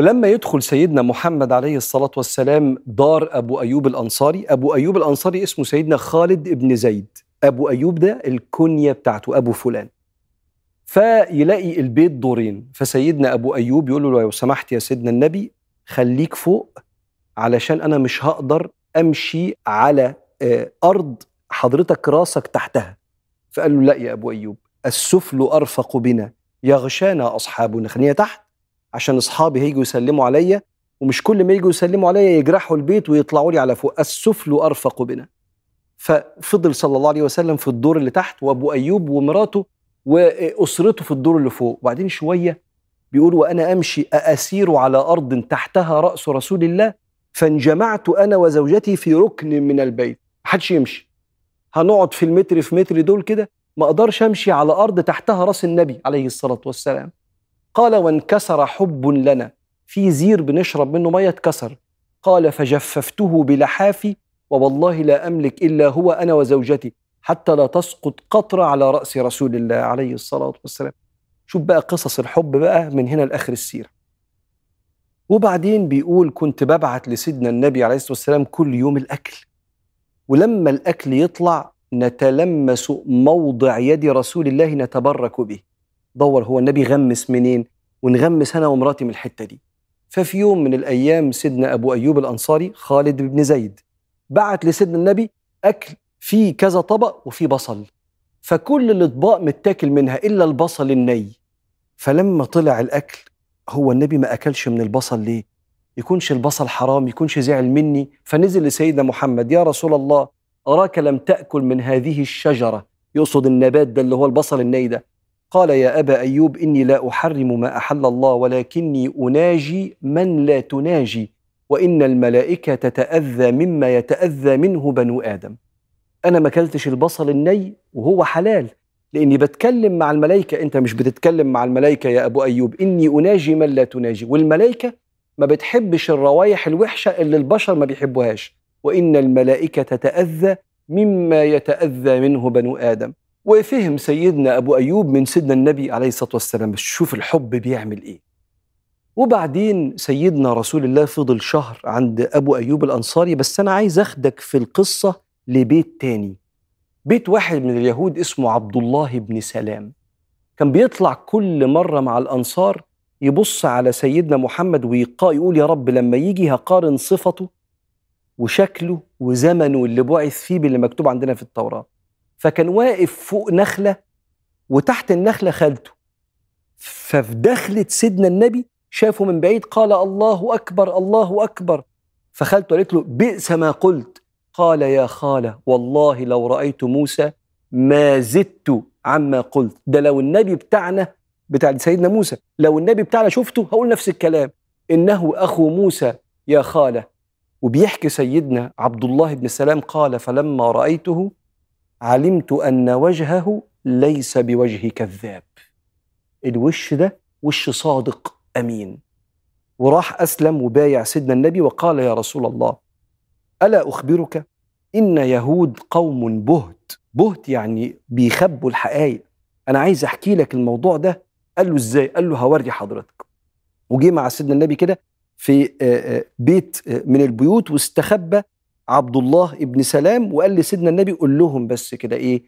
ولما يدخل سيدنا محمد عليه الصلاة والسلام دار أبو أيوب الأنصاري أبو أيوب الأنصاري اسمه سيدنا خالد بن زيد. أبو أيوب ده الكنية بتاعته أبو فلان. فيلاقي البيت دورين. فسيدنا أبو أيوب يقول له لو سمحت يا سيدنا النبي خليك فوق علشان أنا مش هقدر أمشي على آه، أرض حضرتك راسك تحتها. فقال له لا يا أبو أيوب السفل أرفق بنا. يغشانا أصحابنا. خلينا تحت. عشان أصحابي هيجوا يسلموا عليا ومش كل ما يجوا يسلموا عليا يجرحوا البيت ويطلعوا لي على فوق. السفل أرفق بنا. ففضل صلى الله عليه وسلم في الدور اللي تحت وأبو أيوب ومراته وأسرته في الدور اللي فوق. وبعدين شوية بيقول وأنا أمشي أسير على أرض تحتها رأس رسول الله فانجمعت أنا وزوجتي في ركن من البيت. محدش يمشي. هنقعد في المتر في متر دول كده ما أقدرش أمشي على أرض تحتها رأس النبي عليه الصلاة والسلام. قال وانكسر حب لنا. في زير بنشرب منه مية اتكسر قال فجففته بلحافي ووالله لا أملك إلا هو أنا وزوجتي حتى لا تسقط قطرة على رأس رسول الله عليه الصلاة والسلام. شوف بقى قصص الحب بقى من هنا لآخر السيرة. وبعدين بيقول كنت ببعت لسيدنا النبي عليه الصلاة والسلام كل يوم الأكل ولما الأكل يطلع نتلمس موضع يد رسول الله نتبرك به. دور هو النبي غمس منين؟ ونغمس أنا ومراتي من الحتة دي. ففي يوم من الأيام سيدنا أبو أيوب الأنصاري خالد بن زيد بعت لسيدنا النبي أكل فيه كذا طبق وفيه بصل. فكل الأطباق متاكل منها إلا البصل الني. فلما طلع الأكل هو النبي ما أكلش من البصل ليه؟ يكونش البصل حرام يكونش زعل مني. فنزل لسيدنا محمد يا رسول الله أراك لم تأكل من هذه الشجرة؟ يقصد النبات ده اللي هو البصل الني ده. قال يا أبا أيوب إني لا أحرم ما أحل الله ولكني أناجي من لا تناجي وإن الملائكة تتأذى مما يتأذى منه بنو آدم. أنا ما أكلتش البصل الني وهو حلال لإني بتكلم مع الملائكة. أنت مش بتتكلم مع الملائكة يا أبو أيوب. إني أناجي من لا تناجي. والملائكة ما بتحبش الروايح الوحشة اللي البشر ما بيحبوهاش. وإن الملائكة تتأذى مما يتأذى منه بنو آدم. وفهم سيدنا أبو أيوب من سيدنا النبي عليه الصلاة والسلام شوف الحب بيعمل إيه. وبعدين سيدنا رسول الله فضل شهر عند أبو أيوب الأنصاري بس أنا عايز أخدك في القصة لبيت تاني. بيت واحد من اليهود اسمه عبد الله بن سلام. كان بيطلع كل مرة مع الأنصار يبص على سيدنا محمد ويقول يا رب لما يجي هقارن صفته وشكله وزمنه اللي بعث فيه باللي مكتوب عندنا في التوراة. فكان واقف فوق نخلة وتحت النخلة خالته. ففي دخلة سيدنا النبي شافه من بعيد قال الله أكبر الله أكبر. فخالته قالت له بئس ما قلت. قال يا خالة والله لو رأيت موسى ما زدت عما قلت. ده لو النبي بتاعنا بتاع سيدنا موسى لو النبي بتاعنا شفته هقول نفس الكلام. إنه أخو موسى يا خالة. وبيحكي سيدنا عبد الله بن سلام قال فلما رأيته علمت أن وجهه ليس بوجه كذاب. الوش ده وش صادق أمين. وراح أسلم وبايع سيدنا النبي وقال يا رسول الله ألا أخبرك إن يهود قوم بهت. بهت يعني بيخبوا الحقائق. أنا عايز أحكي لك الموضوع ده. قال له إزاي؟ قال له هوري حضرتك. وجي مع سيدنا النبي كده في بيت من البيوت واستخبى عبد الله ابن سلام وقال لسيدنا النبي قول لهم بس كده إيه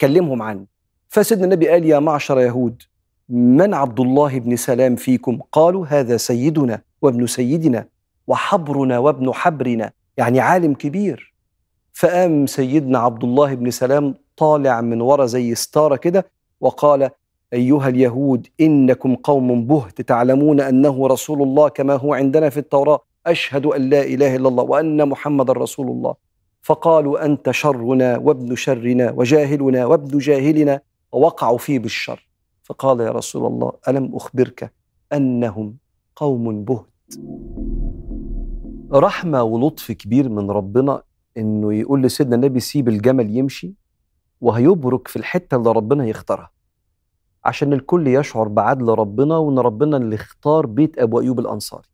كلمهم عني. فسيدنا النبي قال يا معشر يهود من عبد الله بن سلام فيكم؟ قالوا هذا سيدنا وابن سيدنا وحبرنا وابن حبرنا يعني عالم كبير. فقام سيدنا عبد الله بن سلام طالع من ورا زي ستارة كده وقال أيها اليهود إنكم قوم بهت تعلمون أنه رسول الله كما هو عندنا في التوراة. أشهد أن لا إله إلا الله وأن محمد رسول الله. فقالوا أنت شرنا وابن شرنا وجاهلنا وابن جاهلنا ووقعوا فيه بالشر. فقال يا رسول الله ألم أخبرك أنهم قوم بهت؟ رحمة ولطف كبير من ربنا إنه يقول لسيدنا النبي سيب الجمل يمشي وهيبرك في الحتة اللي ربنا يختارها. عشان الكل يشعر بعدل ربنا وإن ربنا اللي اختار بيت أبو أيوب الأنصاري.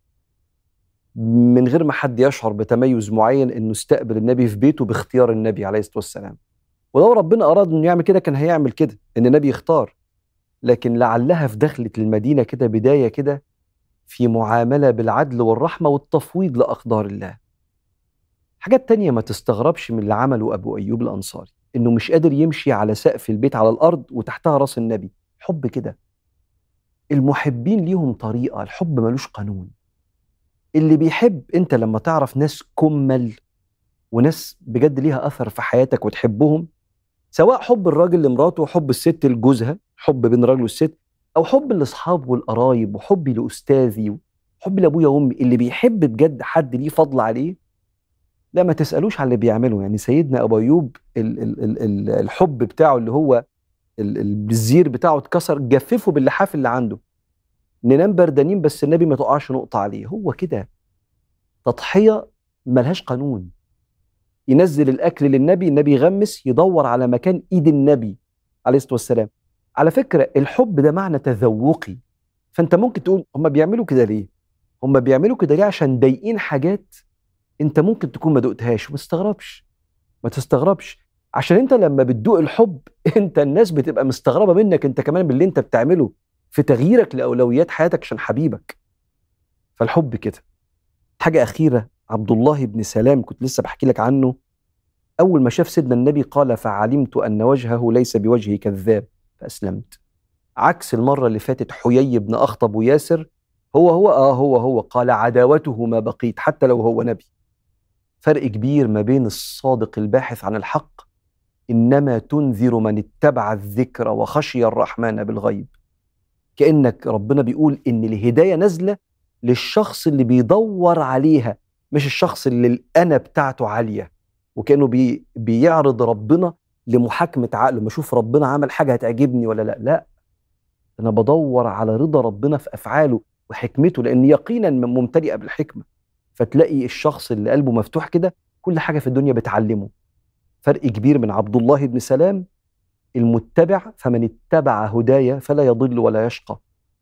من غير ما حد يشعر بتميز معين إنه استقبل النبي في بيته باختيار النبي عليه الصلاة والسلام. ولو ربنا أراد إنه يعمل كده كان هيعمل كده إن النبي يختار. لكن لعلها في دخلة المدينة كده بداية كده في معاملة بالعدل والرحمة والتفويض لأقدار الله. حاجات تانية ما تستغربش من اللي عمله أبو أيوب الأنصاري إنه مش قادر يمشي على سقف البيت على الأرض وتحتها رأس النبي. حب كده. المحبين ليهم طريقة الحب ملوش قانون. اللي بيحب انت لما تعرف ناس كمل وناس بجد ليها أثر في حياتك وتحبهم سواء حب الراجل لمراته وحب الست لجوزها حب بين الراجل والست أو حب الاصحاب والقرايب وحبي لأستاذي وحبي لأبويا وأمي اللي بيحب بجد حد ليه فضل عليه لا ما تسألوش على اللي بيعمله. يعني سيدنا أبو أيوب ال ال ال الحب بتاعه اللي هو الزير بتاعه اتكسر جففه باللحاف اللي عنده. ننام بردانين بس النبي ما تقعش نقطة عليه. هو كده. تضحية ملهاش قانون. ينزل الأكل للنبي النبي يغمس يدور على مكان إيد النبي عليه الصلاة والسلام. على فكرة الحب ده معنى تذوقي. فأنت ممكن تقول هم بيعملوا كده ليه؟ هم بيعملوا كده ليه؟ عشان ضايقين حاجات أنت ممكن تكون ما دقتهاش وما تستغربش. ما تستغربش. عشان أنت لما بتدوق الحب أنت الناس بتبقى مستغربة منك أنت كمان باللي أنت بتعمله. في تغييرك لأولويات حياتك عشان حبيبك. فالحب كده. حاجة أخيرة عبد الله بن سلام كنت لسه بحكي لك عنه. أول ما شاف سيدنا النبي قال فعلمت أن وجهه ليس بوجه كذاب. فأسلمت. عكس المرة اللي فاتت حيي بن أخطب وياسر هو هو آه هو هو قال عداوته ما بقيت حتى لو هو نبي. فرق كبير ما بين الصادق الباحث عن الحق إنما تنذر من اتبع الذكر وخشي الرحمن بالغيب. كأنك ربنا بيقول إن الهداية نازلة للشخص اللي بيدور عليها مش الشخص اللي الأنا بتاعته عالية. وكأنه بي بيعرض ربنا لمحاكمة عقله. ما أشوف ربنا عمل حاجة هتعجبني ولا لأ؟ لأ. أنا بدور على رضا ربنا في أفعاله وحكمته لأن يقينا ممتلئة بالحكمة. فتلاقي الشخص اللي قلبه مفتوح كده كل حاجة في الدنيا بتعلمه. فرق كبير من عبد الله بن سلام المتبع فمن اتبع هدايا فلا يضل ولا يشقى.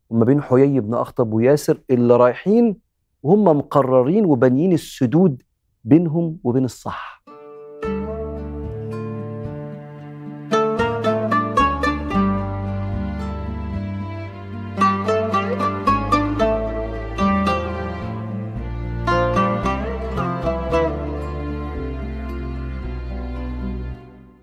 وما بين حيي بن أخطب وياسر اللي رايحين وهم مقررين وبانيين السدود بينهم وبين الصح.